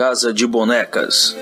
Casa de Bonecas.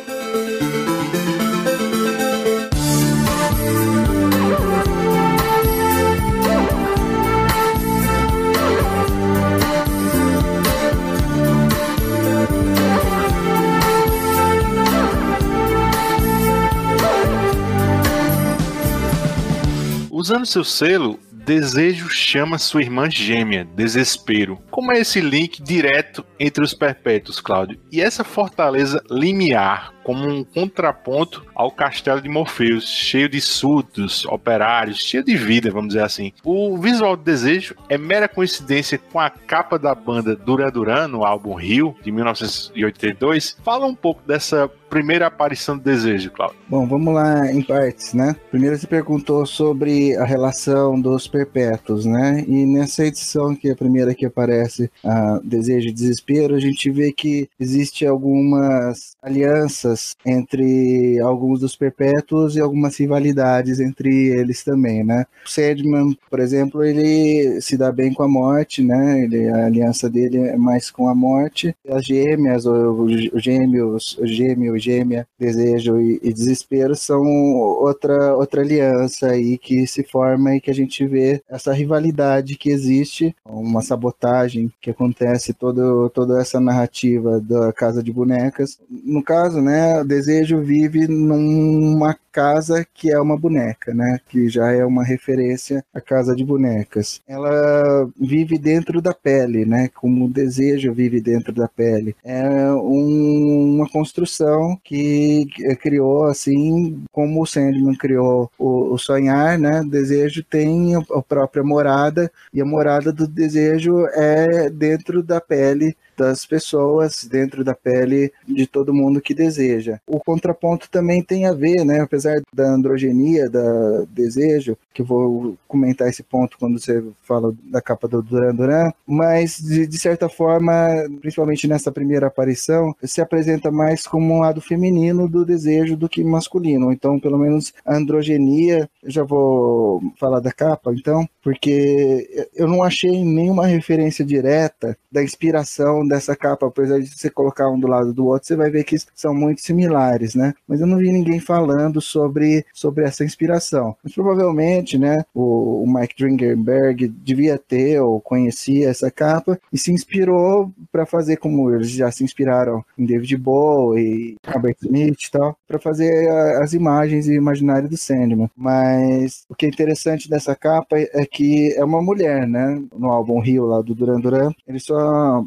Usando seu selo, Desejo chama sua irmã gêmea, Desespero. Como é esse link direto entre os perpétuos, Cláudio? E essa fortaleza limiar como um contraponto ao castelo de Morpheus, cheio de súditos, operários, cheio de vida, vamos dizer assim. O visual do Desejo é mera coincidência com a capa da banda Duran Duran, no álbum Rio, de 1982. Fala um pouco dessa primeira aparição do Desejo, Cláudio. Bom, vamos lá em partes, né? Primeiro você perguntou sobre a relação dos perpétuos, né? E nessa edição, que é a primeira que aparece, a Desejo e Desespero, a gente vê que existe algumas alianças entre alguns dos perpétuos e algumas rivalidades entre eles também, né? O Sandman, por exemplo, ele se dá bem com a morte, né? Ele, a aliança dele é mais com a morte. As gêmeas, os gêmeos, o gêmeo, gêmea, desejo e, e desespero são outra, outra aliança aí que se forma e que a gente vê essa rivalidade que existe, uma sabotagem que acontece todo, toda essa narrativa da Casa de Bonecas. No caso, né, Desejo vive numa casa que é uma boneca, né? Que já é uma referência à casa de bonecas. Ela vive dentro da pele, né? Como o desejo vive dentro da pele. É um, uma construção que criou assim, como o Sandman criou o, o sonhar, né? O desejo tem a própria morada e a morada do desejo é dentro da pele das pessoas dentro da pele de todo mundo que deseja. O contraponto também tem a ver, né, apesar da androgenia, da desejo, que eu vou comentar esse ponto quando você fala da capa do Duran Duran, mas de, de certa forma, principalmente nessa primeira aparição, se apresenta mais como um lado feminino do desejo do que masculino. Então, pelo menos a androgenia, já vou falar da capa, então, porque eu não achei nenhuma referência direta da inspiração dessa capa, apesar de você colocar um do lado do outro, você vai ver que são muito similares, né? Mas eu não vi ninguém falando sobre, sobre essa inspiração. Mas provavelmente, né, o, o Mike Dringenberg devia ter ou conhecia essa capa e se inspirou para fazer como eles já se inspiraram em David Bowie, Robert Smith e tal, para fazer a, as imagens e imaginário do Sandman. Mas o que é interessante dessa capa é que é uma mulher, né? No álbum Rio lá do Duran Duran, ele só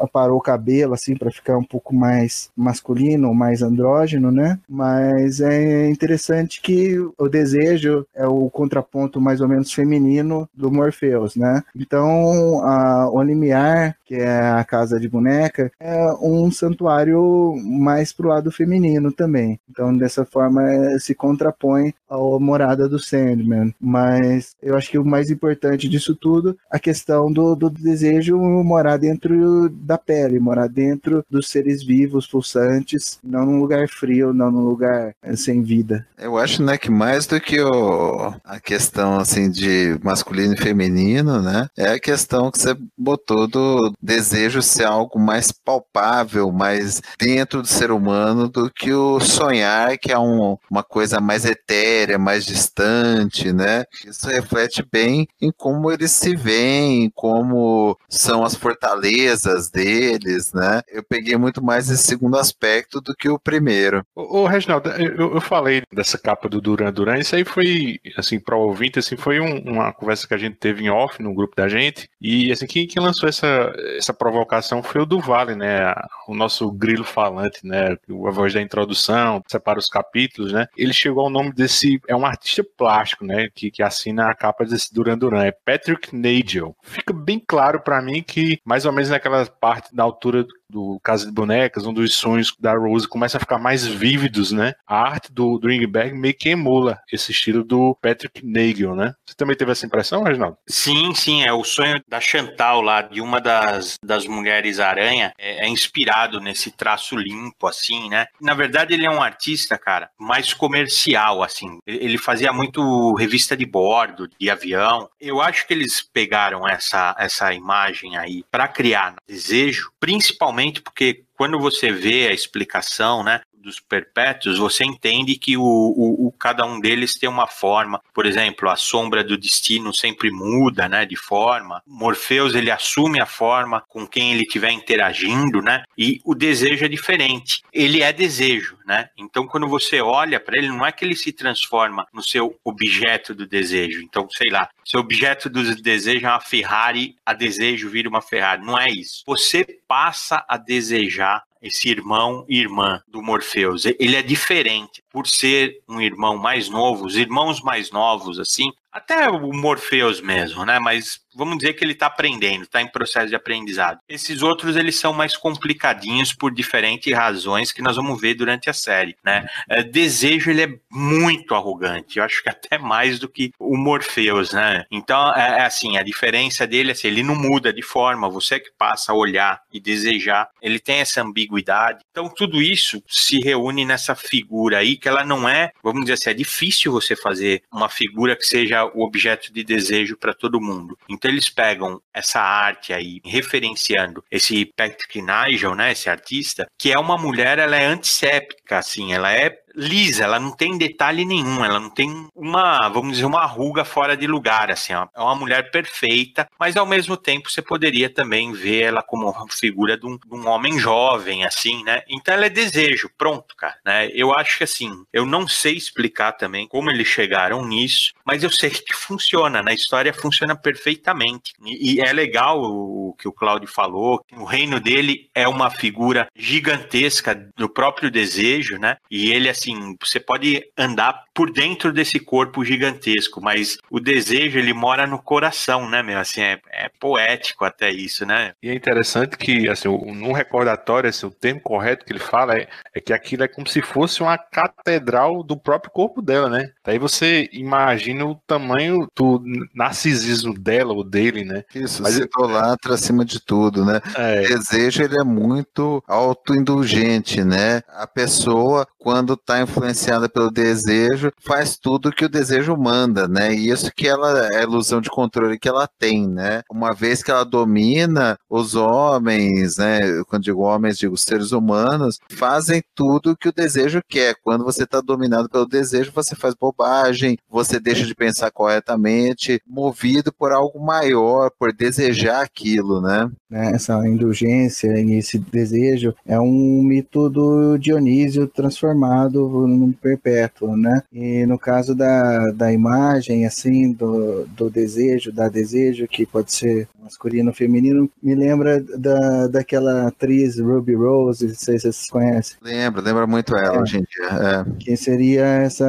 aparou o cabelo assim para ficar um pouco mais masculino, mais andrógeno, né? Mas é interessante que o desejo é o contraponto mais ou menos feminino do Morpheus, né? Então, a Onimiar, que é a casa de boneca, é um santuário mais pro lado feminino também. Então, dessa forma, se contrapõe à morada do Sandman. Mas eu acho que o mais importante disso tudo, a questão do, do desejo morar dentro da pele, morar dentro dos seres vivos, pulsantes, não num lugar frio, não num lugar eh, sem vida. Eu acho, né, que mais do que o, a questão, assim, de masculino e feminino, né, é a questão que você botou do desejo ser algo mais palpável, mais dentro do ser humano do que o sonhar, que é um, uma coisa mais etérea, mais distante, né. Isso reflete bem em como eles se veem, como são as fortalezas deles, né? Eu peguei muito mais esse segundo aspecto do que o primeiro. Ô, Reginaldo, eu, eu, falei dessa capa do Duran Duran, isso aí foi, assim, para o ouvinte, assim, foi um, uma conversa que a gente teve em off no grupo da gente, e, assim, quem, quem lançou essa, essa provocação foi o do Vale, né? O nosso grilo falante, né? A voz da introdução, separa os capítulos, né? Ele chegou ao nome desse, é um artista plástico, né? Que, que assina a capa desse Duran Duran, é Patrick Nagel. Fica bem claro para mim que, mais ou menos naquela parte da altura do Casa de Bonecas, um dos sonhos da Rose começa a ficar mais vívidos, né? A arte do, do Ringberg meio que emula esse estilo do Patrick Nagel, né? Você também teve essa impressão, Reginaldo? Sim, sim, é o sonho da Chantal lá, de uma das, das mulheres aranha, é, é inspirado nesse traço limpo, assim, né? Na verdade, ele é um artista, cara, mais comercial, assim. Ele fazia muito revista de bordo, de avião. Eu acho que eles pegaram essa, essa imagem aí para criar desejo, principalmente porque quando você vê a explicação, né, dos perpétuos, você entende que o, o, o, cada um deles tem uma forma. Por exemplo, a sombra do destino sempre muda, né, de forma. Morpheus ele assume a forma com quem ele estiver interagindo, né? E o desejo é diferente. Ele é desejo, né? Então, quando você olha para ele, não é que ele se transforma no seu objeto do desejo. Então, sei lá, seu objeto do desejo é uma Ferrari, a desejo vira uma Ferrari. Não é isso. Você passa a desejar esse irmão e irmã do Morpheus. Ele é diferente por ser um irmão mais novo, os irmãos mais novos, assim, até o Morpheus mesmo, né? Mas vamos dizer que ele está aprendendo, está em processo de aprendizado. Esses outros eles são mais complicadinhos por diferentes razões que nós vamos ver durante a série, né? É, desejo ele é muito arrogante, eu acho que até mais do que o Morpheus, né? Então é, é assim, a diferença dele é assim, ele não muda de forma, você que passa a olhar e desejar, ele tem essa ambiguidade. Então tudo isso se reúne nessa figura aí que ela não é, vamos dizer assim, é difícil você fazer uma figura que seja o objeto de desejo para todo mundo. Então eles pegam essa arte aí, referenciando esse Patrick Nigel, né, esse artista, que é uma mulher, ela é antisséptica, assim, ela é lisa, ela não tem detalhe nenhum, ela não tem uma, vamos dizer, uma ruga fora de lugar, assim, é uma mulher perfeita, mas ao mesmo tempo você poderia também ver ela como figura de um, de um, homem jovem, assim, né? Então ela é desejo, pronto, cara, né? Eu acho que assim, eu não sei explicar também como eles chegaram nisso, mas eu sei que funciona, na história funciona perfeitamente. E, e é legal o, o que o Claudio falou, o reino dele é uma figura gigantesca do próprio desejo, né? E ele, assim, você pode andar por dentro desse corpo gigantesco, mas o desejo, ele mora no coração, né, meu? Assim, é, é poético até isso, né? E é interessante que, assim, num recordatório, assim, o termo correto que ele fala é, é que aquilo é como se fosse uma catedral do próprio corpo dela, né? Daí você imagina o tamanho do narcisismo dela ou dele, né? Isso, Mas se idolatra acima de tudo, né? É. O desejo, ele é muito autoindulgente, né? A pessoa, quando está influenciada pelo desejo, faz tudo que o desejo manda, né? E isso que ela é a ilusão de controle que ela tem, né? Uma vez que ela domina os homens, né? Quando digo homens, digo seres humanos, fazem tudo que o desejo quer. Quando você está dominado pelo desejo, você faz bobagem, você deixa de pensar corretamente, movido por algo maior, por desejar aquilo, né? né? Essa indulgência e esse desejo é um mito do Dionísio transformado num perpétuo, né? E no caso da, da imagem, assim, do, do desejo, da desejo, que pode ser masculino feminino, me lembra da, daquela atriz Ruby Rose, não sei se vocês conhecem. Lembra, lembra muito ela é, hoje em dia. É. Que seria essa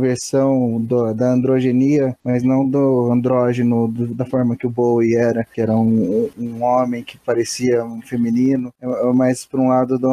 versão do, da androgenia, mas não do andrógeno, do, da forma que o Bowie era, que era um, um homem que parecia um feminino, é, é mas por um lado de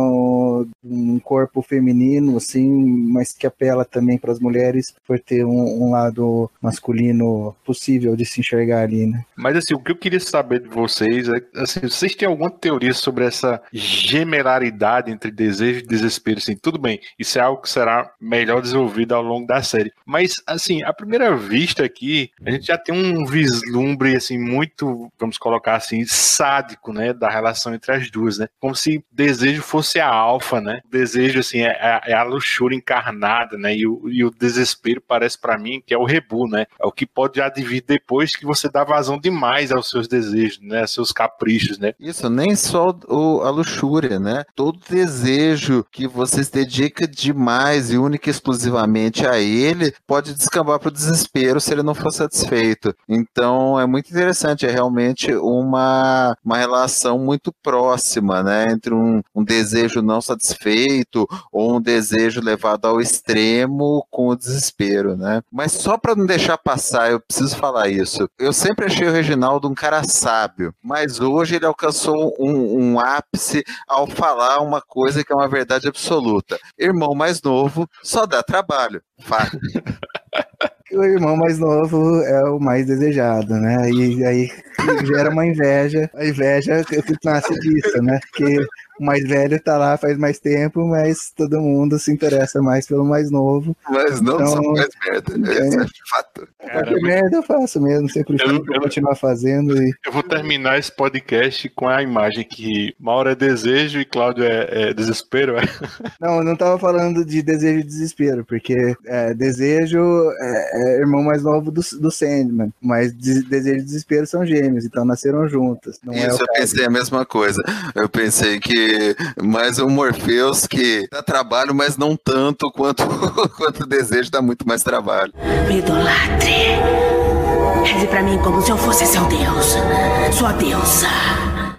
um corpo feminino, assim, mas que apela também para as mulheres por ter um, um lado masculino possível de se enxergar ali, né? Mas assim, o que eu queria saber saber de vocês. É, assim, vocês têm alguma teoria sobre essa gemelaridade entre desejo e desespero? Assim, tudo bem, isso é algo que será melhor desenvolvido ao longo da série. Mas, assim, à primeira vista aqui, a gente já tem um vislumbre, assim, muito, vamos colocar assim, sádico, né, da relação entre as duas, né? Como se desejo fosse a alfa, né? O desejo, assim, é, é, é a luxúria encarnada, né? E o, e o desespero parece para mim que é o rebu, né? É o que pode advir depois que você dá vazão demais aos seus desejos desejos, né? Seus caprichos, né? Isso, nem só o, a luxúria, né? Todo desejo que você se dedica demais e única e exclusivamente a ele pode descambar para o desespero se ele não for satisfeito. Então é muito interessante, é realmente uma, uma relação muito próxima, né? Entre um, um desejo não satisfeito ou um desejo levado ao extremo com o desespero, né? Mas só para não deixar passar, eu preciso falar isso. Eu sempre achei o Reginaldo um cara sábio, mas hoje ele alcançou um, um ápice ao falar uma coisa que é uma verdade absoluta. Irmão mais novo só dá trabalho. O irmão mais novo é o mais desejado, né? E aí gera uma inveja, a inveja que nasce disso, né? O mais velho tá lá faz mais tempo, mas todo mundo se interessa mais pelo mais novo. Mas não então, só mais merda, é, é fato. Qualquer merda eu faço mesmo, sempre eu, eu, continuar fazendo. E... Eu vou terminar esse podcast com a imagem que Mauro é desejo e Cláudio é, é desespero. É? Não, eu não tava falando de desejo e desespero, porque é, desejo é, é, irmão mais novo do, do Sandman, mas de, desejo e desespero são gêmeos, então nasceram juntas. É Isso, eu pensei a mesma coisa. Eu pensei que mais um Morpheus que dá trabalho, mas não tanto quanto, quanto desejo dá muito mais trabalho. Me idolatre. Reze pra mim como se eu fosse seu deus, sua deusa.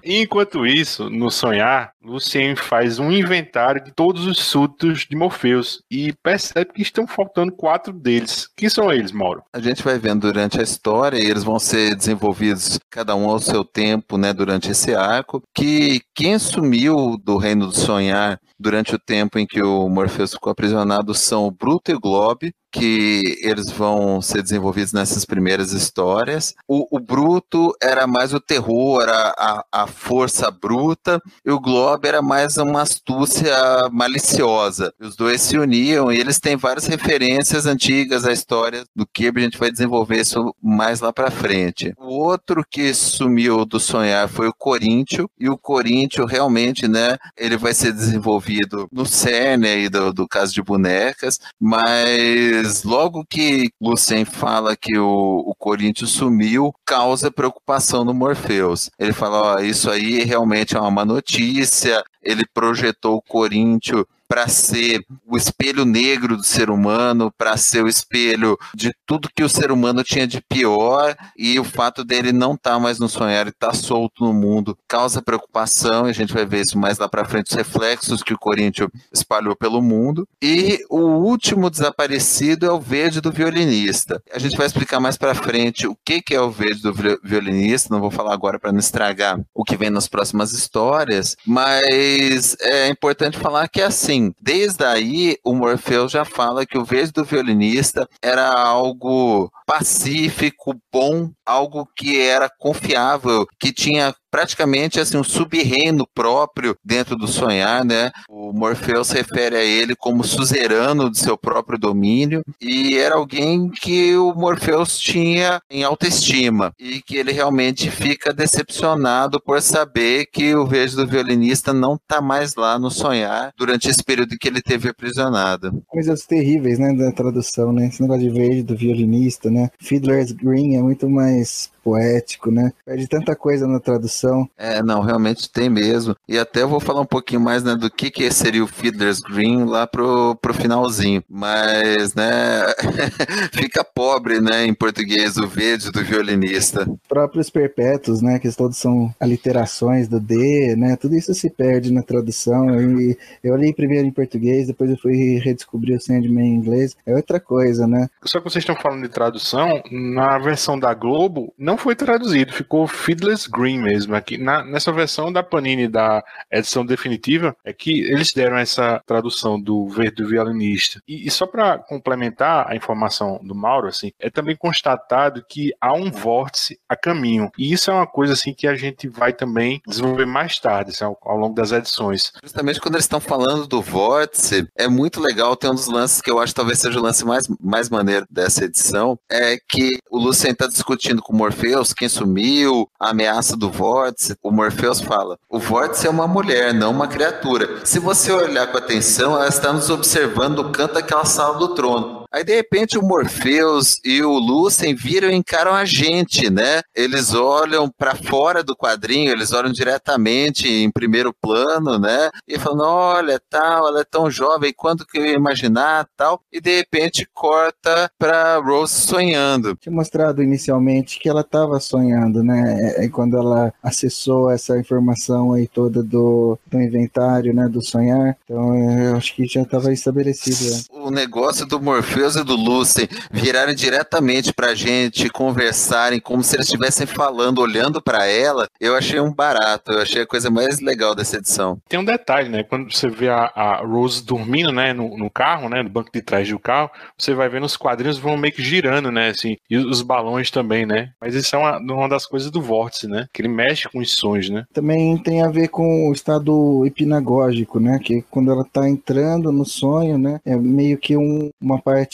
Enquanto isso, no sonhar, Lucien faz um inventário de todos os súditos de Morpheus e percebe que estão faltando quatro deles. Quem são eles, Mauro? A gente vai vendo durante a história e eles vão ser desenvolvidos cada um ao seu tempo, né, durante esse arco, que quem sumiu do Reino do Sonhar durante o tempo em que o Morpheus ficou aprisionado são o Bruto e o Globe, que eles vão ser desenvolvidos nessas primeiras histórias. O, o Bruto era mais o terror, a, a, a força bruta, e o Globe era mais uma astúcia maliciosa. Os dois se uniam e eles têm várias referências antigas à história do Kirby. A gente vai desenvolver isso mais lá para frente. O outro que sumiu do sonhar foi o Coríntio e o Coríntio realmente, né? Ele vai ser desenvolvido no cerne aí do, do caso de bonecas, mas logo que Lucien fala que o, o Coríntio sumiu, causa preocupação no Morpheus. Ele fala: ó, isso aí realmente é uma má notícia ele projetou o Corinthians para ser o espelho negro do ser humano, para ser o espelho de tudo que o ser humano tinha de pior, e o fato dele não estar tá mais no sonhar e estar tá solto no mundo causa preocupação, e a gente vai ver isso mais lá para frente, os reflexos que o Corinthians espalhou pelo mundo. E o último desaparecido é o verde do violinista. A gente vai explicar mais para frente o que, que é o verde do violinista, não vou falar agora para não estragar o que vem nas próximas histórias, mas é importante falar que é assim, assim, desde aí o Morpheus já fala que o verde do violinista era algo pacífico, bom, algo que era confiável, que tinha praticamente assim um sub-reino próprio dentro do sonhar, né? O Morfeu se refere a ele como suzerano de seu próprio domínio e era alguém que o Morpheus tinha em autoestima e que ele realmente fica decepcionado por saber que o verde do violinista não está mais lá no sonhar durante esse período que ele teve aprisionado. Coisas terríveis, né, da tradução, né? Esse negócio de verde do violinista, né? Fiddler's Green é muito mais poético, né? Perde tanta coisa na tradução. É, não, realmente tem mesmo. E até eu vou falar um pouquinho mais né, do que, que seria o Fiddler's Green lá pro, pro finalzinho. Mas, né, fica pobre, né, em português, o verde do violinista. Os próprios perpétuos, né, que todos são aliterações do D, né, tudo isso se perde na tradução. E eu li primeiro em português, depois eu fui redescobrir o Sandman em inglês. É outra coisa, né? Só que vocês estão falando de tradução, na versão da Globo, não foi traduzido, ficou Fiddler's Green mesmo. Aqui na, nessa versão da Panini da edição definitiva é que eles deram essa tradução do verde do violinista. E, e só para complementar a informação do Mauro, assim, é também constatado que há um vórtice a caminho. E isso é uma coisa assim que a gente vai também desenvolver mais tarde, assim, ao, ao longo das edições. Justamente quando eles estão falando do vórtice, é muito legal. Tem um dos lances que eu acho talvez seja o lance mais, mais maneiro dessa edição, é que o Lucien está discutindo com o Morpheus Morpheus, quem sumiu, a ameaça do Vórtice, o Morpheus fala: o Vórtice é uma mulher, não uma criatura. Se você olhar com atenção, ela está nos observando no canto daquela sala do trono. Aí de repente o Morpheus e o Lucien viram e encaram a gente, né? Eles olham para fora do quadrinho, eles olham diretamente em primeiro plano, né? E falam: olha, tal, ela é tão jovem, quando que eu ia imaginar, tal. E de repente corta para Rose sonhando. Tinha mostrado inicialmente que ela estava sonhando, né? E quando ela acessou essa informação aí toda do, do inventário, né? Do sonhar, então eu acho que já estava estabelecido. O negócio do Morpheus Morpheus e do Lucien virarem diretamente pra gente, conversarem como se eles estivessem falando, olhando para ela, eu achei um barato, eu achei a coisa mais legal dessa edição. Tem um detalhe, né? Quando você vê a, a Rose dormindo, né, no, no, carro, né, no banco de trás do carro, você vai vendo os quadrinhos vão meio que girando, né, assim, e os balões também, né? Mas isso é uma, uma das coisas do vórtice, né? Que ele mexe com os sonhos, né? Também tem a ver com o estado hipnagógico, né? Que quando ela tá entrando no sonho, né, é meio que um, uma parte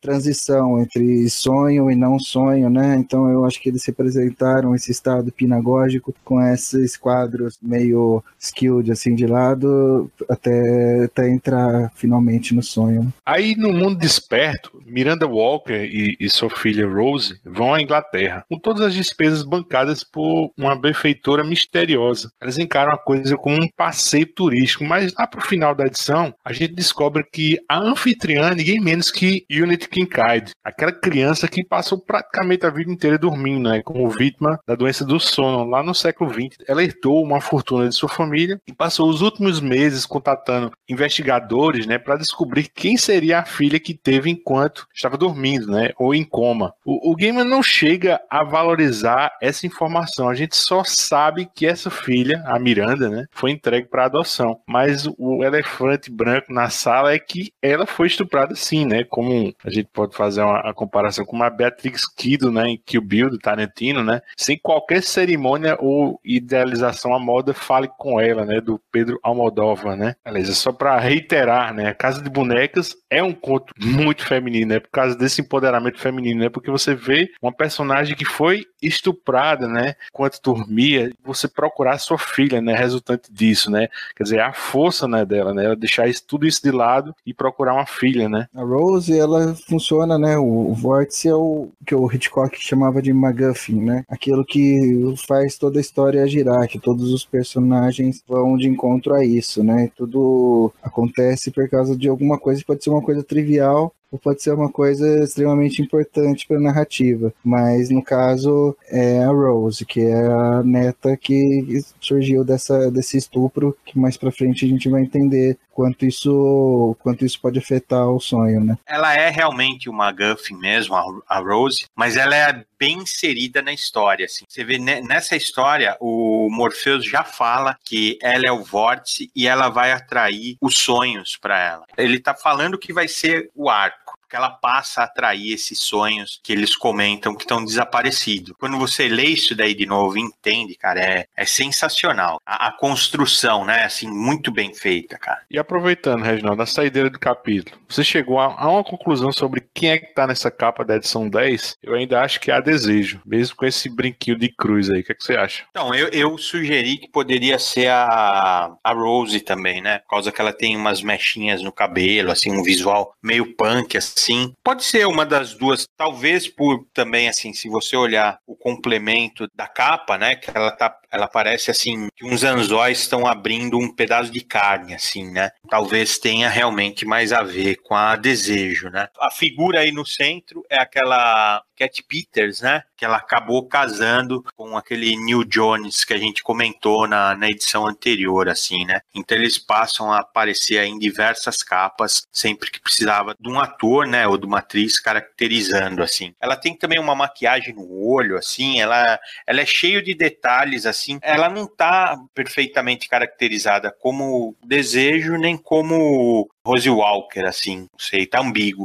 transição entre sonho e não sonho, né? Então eu acho que eles representaram esse estado hipnagógico com esses quadros meio skilled assim de lado até, até entrar finalmente no sonho. Aí no mundo desperto, Miranda Walker e, e sua filha Rose vão à Inglaterra com todas as despesas bancadas por uma benfeitora misteriosa. Elas encaram a coisa como um passeio turístico, mas lá pro final da edição a gente descobre que a anfitriã ninguém menos que Unity Kincaid, aquela criança que passou praticamente a vida inteira dormindo, né, como vítima da doença do sono lá no século XX. Ela herdou uma fortuna de sua família e passou os últimos meses contatando investigadores, né, para descobrir quem seria a filha que teve enquanto estava dormindo, né, ou em coma. O, o não chega a valorizar essa informação. A gente só sabe que essa filha, a Miranda, né, foi entregue para adoção. Mas o elefante branco na sala é que ela foi estuprada sim, né, como a gente pode fazer uma, a comparação com uma Beatrix Kido, né, em Kill Bill do Tarantino, né, sem qualquer cerimônia ou idealização à moda fale com ela, né, do Pedro Almodóvar, né. Beleza, só para reiterar, né, Casa de Bonecas é um conto muito feminino, né, por causa desse empoderamento feminino, né, porque você vê uma personagem que foi estuprada, né, enquanto dormia, você procurar sua filha, né, resultante disso, né, quer dizer, a força, né, dela, né, ela deixar isso, tudo isso de lado e procurar uma filha, né. A Rose, ela funciona, né, o, o vórtice é o que o Hitchcock chamava de MacGuffin, né, aquilo que faz toda a história girar, que todos os personagens vão de encontro a isso, né, tudo acontece por causa de alguma coisa pode ser uma coisa trivial ou pode ser uma coisa extremamente importante para a narrativa. Mas no caso é a Rose, que é a neta que surgiu dessa, desse estupro, que mais para frente a gente vai entender quanto isso quanto isso pode afetar o sonho, né? Ela é realmente uma Guffin mesmo, a, Rose, mas ela é bem inserida na história, assim. Você vê nessa história o Morpheus já fala que ela é o vórtice e ela vai atrair os sonhos para ela. Ele tá falando que vai ser o arco ela passa a atrair esses sonhos que eles comentam que estão desaparecidos. Quando você lê isso daí de novo, entende, cara, é, é sensacional. A, a, construção, né, assim, muito bem feita, cara. E aproveitando, Reginaldo, na saideira do capítulo, você chegou a, a, uma conclusão sobre quem é que tá nessa capa da edição 10? Eu ainda acho que há desejo, mesmo com esse brinquinho de cruz aí. O que, é que você acha? Então, eu, eu sugeri que poderia ser a, a Rose também, né? Por causa que ela tem umas mechinhas no cabelo, assim, um visual meio punk, assim sim. Pode ser uma das duas, talvez por também assim, se você olhar o complemento da capa, né, que ela tá ela parece assim que uns anzóis estão abrindo um pedaço de carne, assim, né? Talvez tenha realmente mais a ver com a desejo, né? A figura aí no centro é aquela Cat Peters, né? Que ela acabou casando com aquele Neil Jones que a gente comentou na, na edição anterior, assim, né? Então eles passam a aparecer em diversas capas sempre que precisava de um ator, né? Ou de uma atriz caracterizando, assim. Ela tem também uma maquiagem no olho, assim. Ela, ela é cheio de detalhes, assim assim, ela não está perfeitamente caracterizada como desejo nem como Rose Walker, assim, não sei, tá ambíguo.